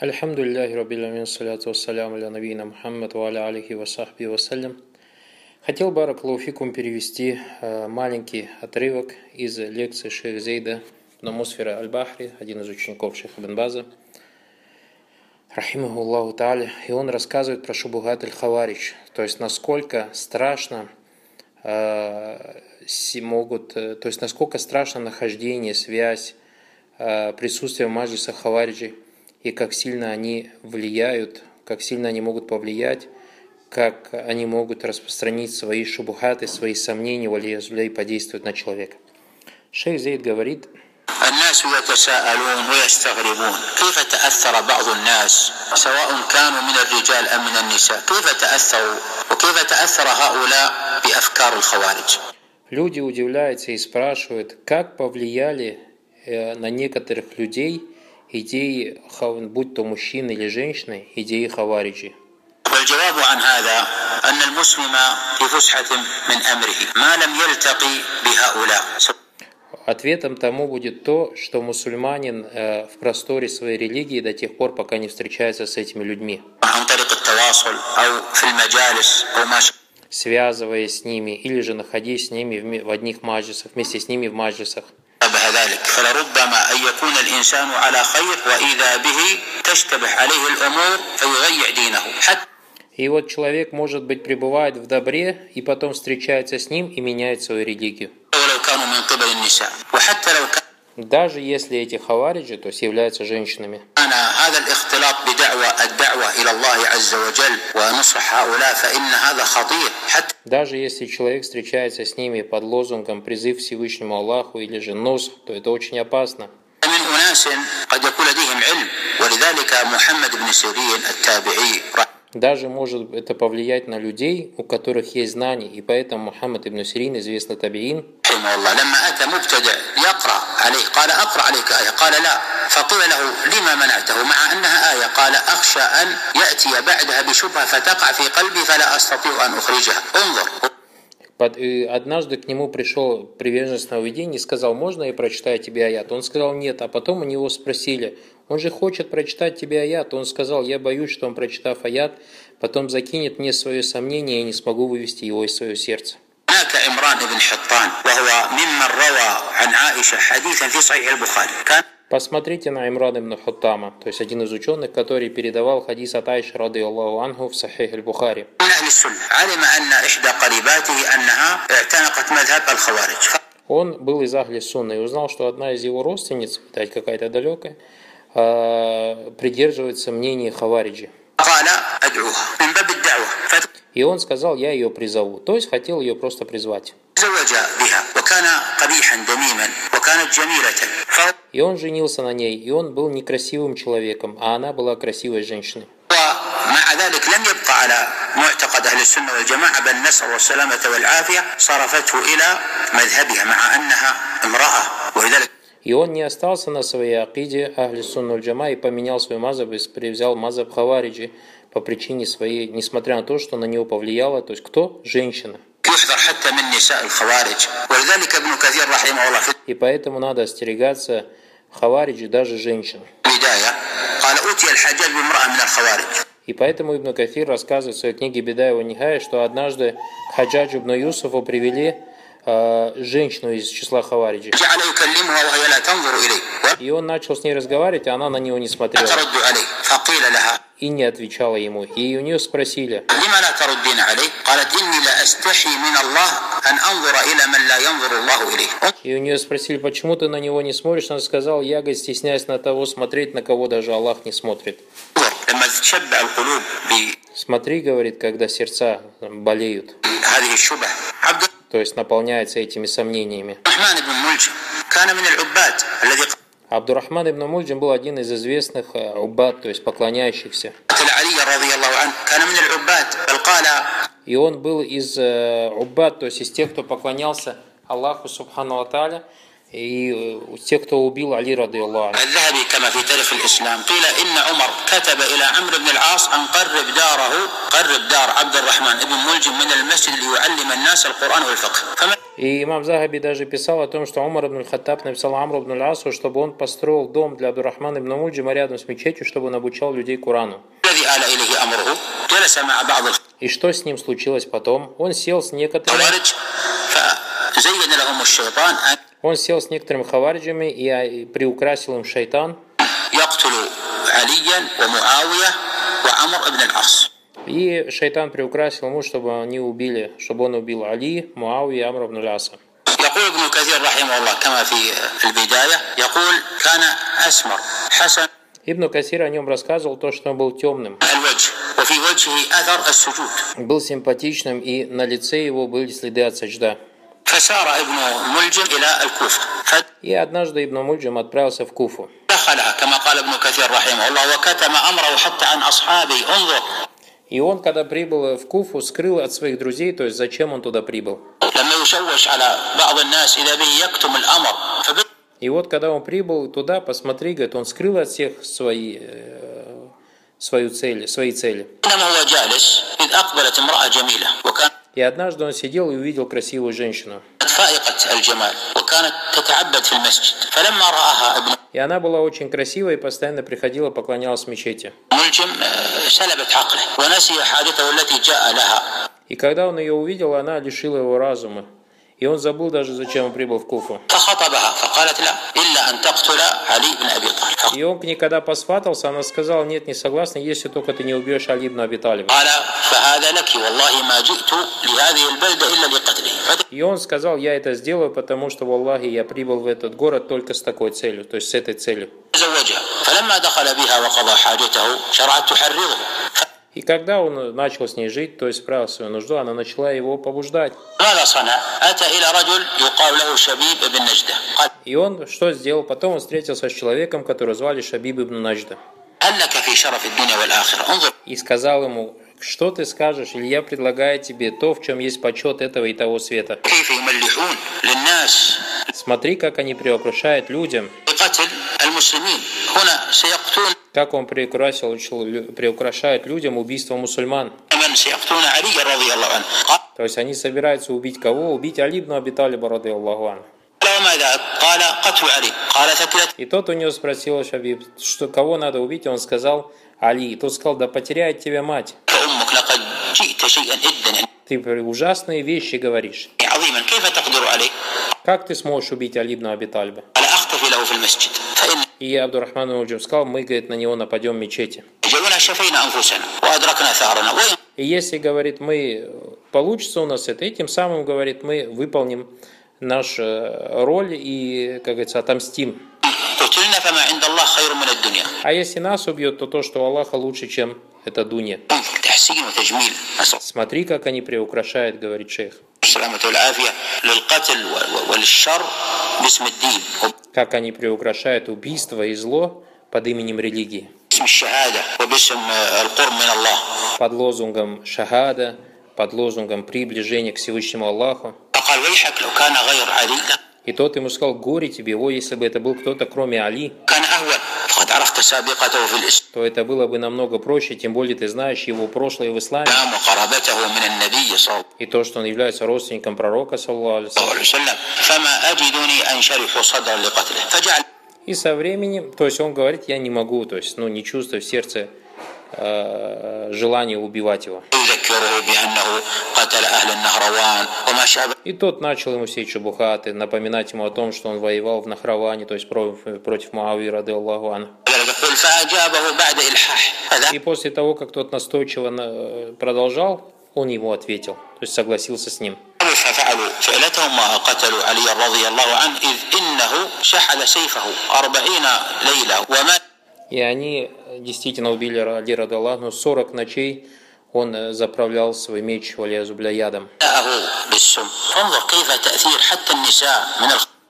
Альхамдулиллахи Раббил Амин, саляту вассаляму аля набийна Мухаммад ва аля алихи ва сахби вассалям. Хотел бы Баракалуфикум перевести э, маленький отрывок из лекции шейх Зейда Намусфера Аль-Бахри, один из учеников шейха Бен База, Рахимаху Аллаху Та'аля, и он рассказывает про Шубугат Аль-Хаварич, то есть насколько страшно э, могут, э, то есть насколько страшно нахождение, связь, присутствие в маджлиса Хавариджи – и как сильно они влияют, как сильно они могут повлиять, как они могут распространить свои шубухаты, свои сомнения, валиязуля и подействовать на человека. Шейх Зейд говорит, الناس يتساءلون ويستغربون كيف تأثر بعض الناس سواء كانوا من الرجال أم من النساء كيف تأثروا وكيف تأثر هؤلاء بأفكار الخوارج Люди удивляются и спрашивают, как повлияли на некоторых людей идеи, будь то мужчины или женщины, идеи Хавариджи. والجواب عن هذا أن المسلم في فسحة من أمره ما لم يلتقي بهؤلاء Ответом тому будет то, что мусульманин э, в просторе своей религии до тех пор, пока не встречается с этими людьми, связываясь с ними или же находясь с ними в одних маджисах, вместе с ними в маджисах. ذلك فلربما أن يكون الإنسان على خير وإذا به تشتبه عليه الأمور فيضيع دينه حتى И вот человек, может быть, пребывает в добре, и потом встречается с ним и меняет свою религию. Даже если эти хавариджи, то есть являются женщинами. Даже если человек встречается с ними под лозунгом «призыв Всевышнему Аллаху» или же «нос», то это очень опасно. Даже может это повлиять на людей, у которых есть знания, и поэтому Мухаммад ибн Сирин, известный табиин, فقيل له لما منعته مع أنها آية قال أخشى أن يأتي بعدها بشبهة فتقع في قلبي فلا أستطيع أن أخرجها انظر Однажды к нему пришел приверженец сновидений и сказал, можно я прочитаю тебе аят? Он сказал, нет. А потом у него спросили, он же хочет прочитать тебе аят. Он сказал, я боюсь, что он, прочитав аят, потом закинет мне свое сомнение, и я не смогу вывести его из своего сердца. هناك عمران بن حطان وهو ممن روى عن عائشة حديثا في صحيح البخاري كان Посмотрите на Имран ибн Хуттама, то есть один из ученых, который передавал хадис от Айши рады Аллаху Анху в Сахих аль-Бухари. Он был из Ахли Сунны и узнал, что одна из его родственниц, видать, какая-то далекая, а, придерживается мнения Хавариджи. И он сказал, я ее призову. То есть хотел ее просто призвать. И он женился на ней, и он был некрасивым человеком, а она была красивой женщиной. مع ذلك لم يبقى على معتقد أهل السنة والجماعة بل نسأل السلامة والعافية صرفته إلى مذهبها مع أنها امرأة ولذلك и он не остался на своей акиде Ахли Сунну Джама и поменял свой мазаб и взял мазаб Хавариджи по причине своей, несмотря на то, что на него повлияло, то есть кто? Женщина. И поэтому надо остерегаться хавариджи, даже женщин. И поэтому Ибн Кафир рассказывает в своей книге Беда его Нихая, что однажды Хаджаджу Ибн Юсуфу привели женщину из числа Хавариджи. И он начал с ней разговаривать, а она на него не смотрела и не отвечала ему. И у нее спросили, и у нее спросили, почему ты на него не смотришь? Она сказала, я стесняюсь на того смотреть, на кого даже Аллах не смотрит. Смотри, говорит, когда сердца болеют. То есть наполняется этими сомнениями. Абдурахман ибн Мульджим был один из известных э, уббат, то есть поклоняющихся. И он был из э, уббат, то есть из тех, кто поклонялся Аллаху Субхану Аталя, и э, тех, кто убил Али рады Аллаху. الذهبي كما في تاريخ الإسلام قيل إن عمر كتب إلى عمرو بن العاص أن قرب داره قرب دار عبد الرحمن ابن ملجم من المسجد ليعلم الناس القرآن والفقه. И имам Загаби даже писал о том, что Умар ибн Хаттаб написал Амру ибн Асу, чтобы он построил дом для Абдурахмана ибн Мульджима рядом с мечетью, чтобы он обучал людей Курану. الذي آل إليه أمره جلس مع بعض И что с ним случилось потом? Он сел с некоторыми, الخوارج فزين لهم الشيطان أن он сел с некоторыми хавариджами и а, приукрасил им шайтан, يقتلوا عليا ومعاوية وعمر بن العاص и шайтан приукрасил ему, чтобы они убили, чтобы он убил Али, Муави и Амр ибн Ляса. يقول ابن كثير رحمه الله كما في البداية يقول كان أسمر حسن Ибн Касир о нем рассказывал то, что он был темным, الوجه وفي وجهه أثر السجود был симпатичным, и на лице его были следы от сажда. И однажды Ибн Мульджим отправился в Куфу. И он, когда прибыл в Куфу, скрыл от своих друзей, то есть зачем он туда прибыл. И вот, когда он прибыл туда, посмотри, говорит, он скрыл от всех свои, э, свою цель, свои цели. И однажды он сидел и увидел красивую женщину. И она была очень красивая и постоянно приходила, поклонялась в мечети. И когда он ее увидел, она лишила его разума. И он забыл даже, зачем он прибыл в Куфу. И он к ней, когда посватался, она сказала, нет, не согласна, если только ты не убьешь Али ибн И он сказал, я это сделаю, потому что, в Аллахе я прибыл в этот город только с такой целью, то есть с этой целью. И когда он начал с ней жить, то есть справил свою нужду, она начала его побуждать. И он что сделал? Потом он встретился с человеком, которого звали Шабиб ибн Наджда. И сказал ему, что ты скажешь, или я предлагаю тебе то, в чем есть почет этого и того света. Смотри, как они приукрашают людям. Как он приукрасил, приукрашает людям убийство мусульман. То есть они собираются убить кого? Убить Алибну Абиталиба, рады Аллахуан. и тот у него спросил Шабиб, что кого надо убить, он сказал Али. И тот сказал, да потеряет тебя мать. أمك لقد جئت شيئا إدا Ты ужасные вещи говоришь. عظيما كيف تقدر عليه Как ты сможешь убить Али ибн Аби Талиба? قال أختفي له في المسجد فإن И Абдурахман Уджим сказал, мы, говорит, на него нападем в мечети. جئنا شفينا أنفسنا وأدركنا ثارنا وإن И если, говорит, мы, получится у нас это, и тем самым, говорит, мы выполним нашу роль и, как говорится, отомстим. قتلنا فما عند الله خير من الدنيا А если нас убьет, то то, что у Аллаха лучше, чем это дунья. Смотри, как они приукрашают, говорит шейх. Как они приукрашают убийство и зло под именем религии. Под лозунгом шахада, под лозунгом приближения к Всевышнему Аллаху. И тот ему сказал, горе тебе, о, если бы это был кто-то, кроме Али то это было бы намного проще, тем более ты знаешь его прошлое в исламе. И то, что он является родственником пророка, и со временем, то есть он говорит, я не могу, то есть ну, не чувствую в сердце э, желание убивать его. И тот начал ему все чубухаты, напоминать ему о том, что он воевал в Нахраване, то есть против, против Муави, рады Аллаху يقول فأجابه بعد إلحاح И после того, как тот настойчиво на- продолжал, он ему ответил, то есть согласился с ним. ففعلوا فعلتهم وقتلوا علي رضي الله عنه إذ إنه شحذ سيفه أربعين ليلة وما И они действительно убили Али рады Аллаху, 40 ночей он э, заправлял свой меч валязубля ядом.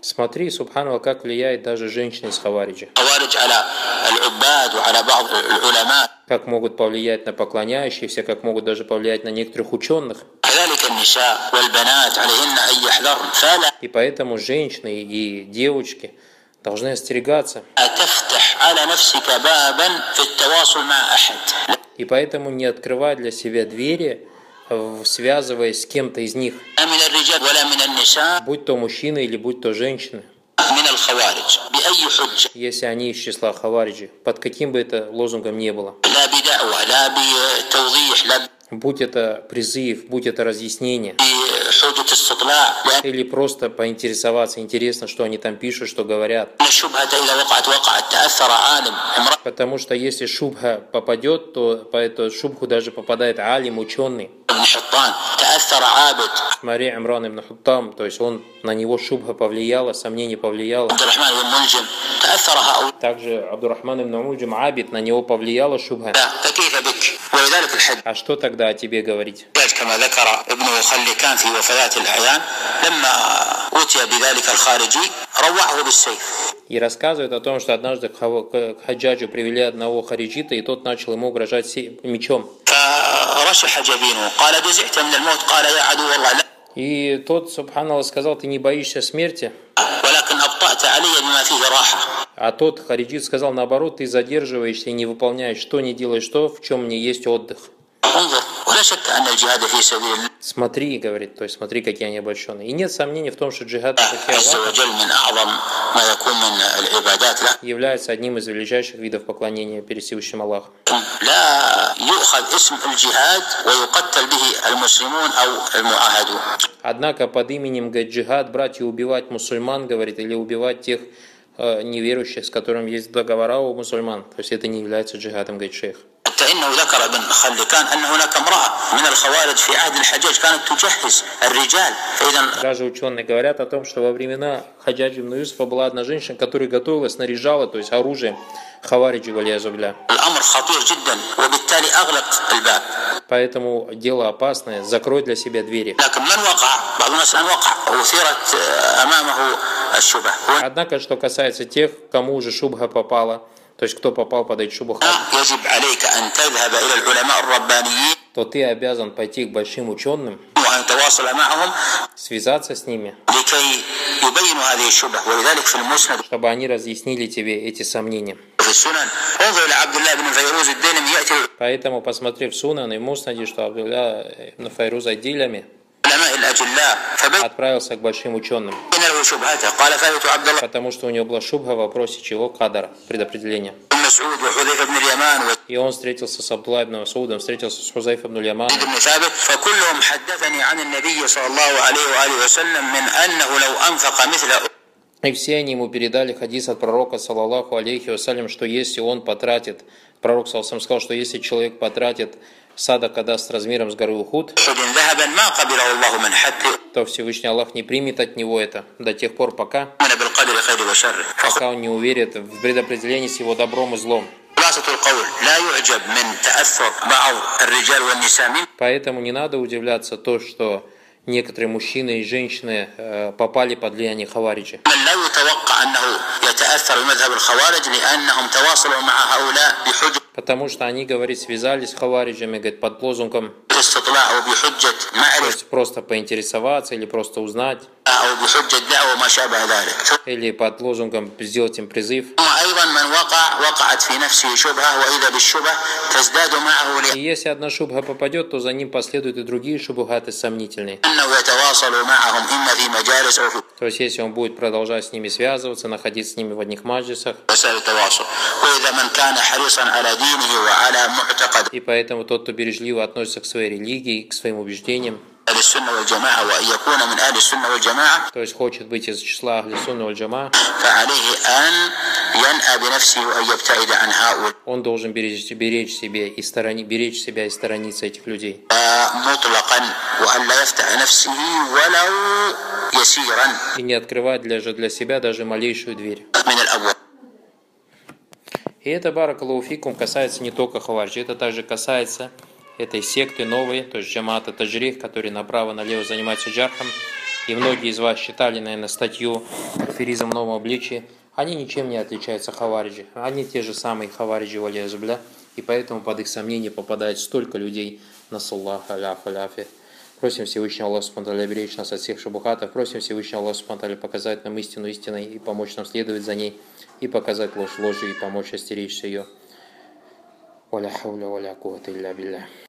Смотри, субханаллах, как влияет даже женщина из Хавариджа. Как могут повлиять на поклоняющихся, как могут даже повлиять на некоторых ученых. И поэтому женщины и девочки должны остерегаться. И поэтому не открывай для себя двери связываясь с кем-то из них, будь то мужчина или будь то женщина, если они из числа хавариджи, под каким бы это лозунгом ни было. Будь это призыв, будь это разъяснение. Или просто поинтересоваться, интересно, что они там пишут, что говорят. Потому что если шубха попадет, то по эту шубху даже попадает алим, ученый. Мария Амран ибн Хуттам, то есть он на него шубха повлияла, сомнение повлияло. Также Абдурахман ибн Муджим Абид, на него повлияла шубха. فكيف بك ولذلك الحج А что тогда о тебе говорить? كما ذكر ابن خلكان في وفيات الأعيان لما أوتي بذلك الخارجي روعه بالسيف И рассказывает о том, что однажды к Хава- к Хаджаджу привели одного хариджита, и тот начал ему угрожать се- мечом. فرشح جبينه قال جزعت من الموت قال يا عدو الله لا И тот, Субханаллах, сказал, ты не боишься смерти? А тот хариджит сказал наоборот, ты задерживаешься и не выполняешь что, не делаешь то, в чем не есть отдых. Смотри, говорит, то есть смотри, какие они обольщены. И нет сомнений в том, что джихад является одним из величайших видов поклонения перед Всевышним Аллахом. Однако под именем говорит, джихад брать и убивать мусульман, говорит, или убивать тех, неверующих, с которыми есть договора у мусульман. То есть это не является джихадом, говорит шейх. حتى انه ذكر ابن خلكان ان هناك امراه من الخوارج في عهد الحجاج كانت تجهز الرجال فاذا Даже ученые говорят о том, что во времена Хаджаджи ибн Юсуфа была одна женщина, которая готовила, снаряжала, то есть оружие Хавариджи валиязубля. الامر خطير جدا وبالتالي اغلق الباب Поэтому дело опасное. Закрой для себя двери. Однако, что касается тех, кому уже шубха попала, то есть кто попал под эту шубху, то ты обязан пойти к большим ученым, связаться с ними, чтобы они разъяснили тебе эти сомнения. Поэтому, посмотрев Сунан и Муснади, что Абдулля ибн Файруз Адилями отправился к большим ученым, потому что у него была шубха в вопросе чего кадра, предопределения. И он встретился с Абдулла ибн Масудом, встретился с Хузайф ибн Яманом. И все они ему передали хадис от пророка, саллаллаху алейхи вассалям, что если он потратит, пророк салаллаху сказал, что если человек потратит садака даст размером с горы Ухуд, то Всевышний Аллах не примет от него это до тех пор, пока, пока он не уверит в предопределении с его добром и злом. Поэтому не надо удивляться то, что некоторые мужчины и женщины э, попали под влияние Хавариджа. Потому что они, говорит, связались с Хавариджами, говорит, под лозунгом просто поинтересоваться или просто узнать или под лозунгом «сделать им призыв». И если одна шубха попадет, то за ним последуют и другие шубхаты сомнительные. То есть, если он будет продолжать с ними связываться, находиться с ними в одних маджисах. И поэтому тот, кто бережливо относится к своей религии, к своим убеждениям, то есть хочет быть из числа Алисунна Вальджама, он должен беречь, беречь, себе и сторони, беречь себя и сторониться этих людей. И не открывать даже для себя даже малейшую дверь. И это, баракалуфикум, касается не только хаваджи, это также касается этой секты новой, то есть джамата таджрих, который направо-налево занимается джархом. И многие из вас читали, наверное, статью «Аферизм в новом обличии». Они ничем не отличаются хавариджи. Они те же самые хавариджи валиязубля. И поэтому под их сомнение попадает столько людей на саллах аляф аляфи. Просим Всевышнего Аллаха Субтитры беречь нас от всех шабухатов. Просим Всевышнего Аллаха Субтитры показать нам истину истиной и помочь нам следовать за ней. И показать ложь ложью и помочь остеречься ее. ولا حول ولا قوة إلا بالله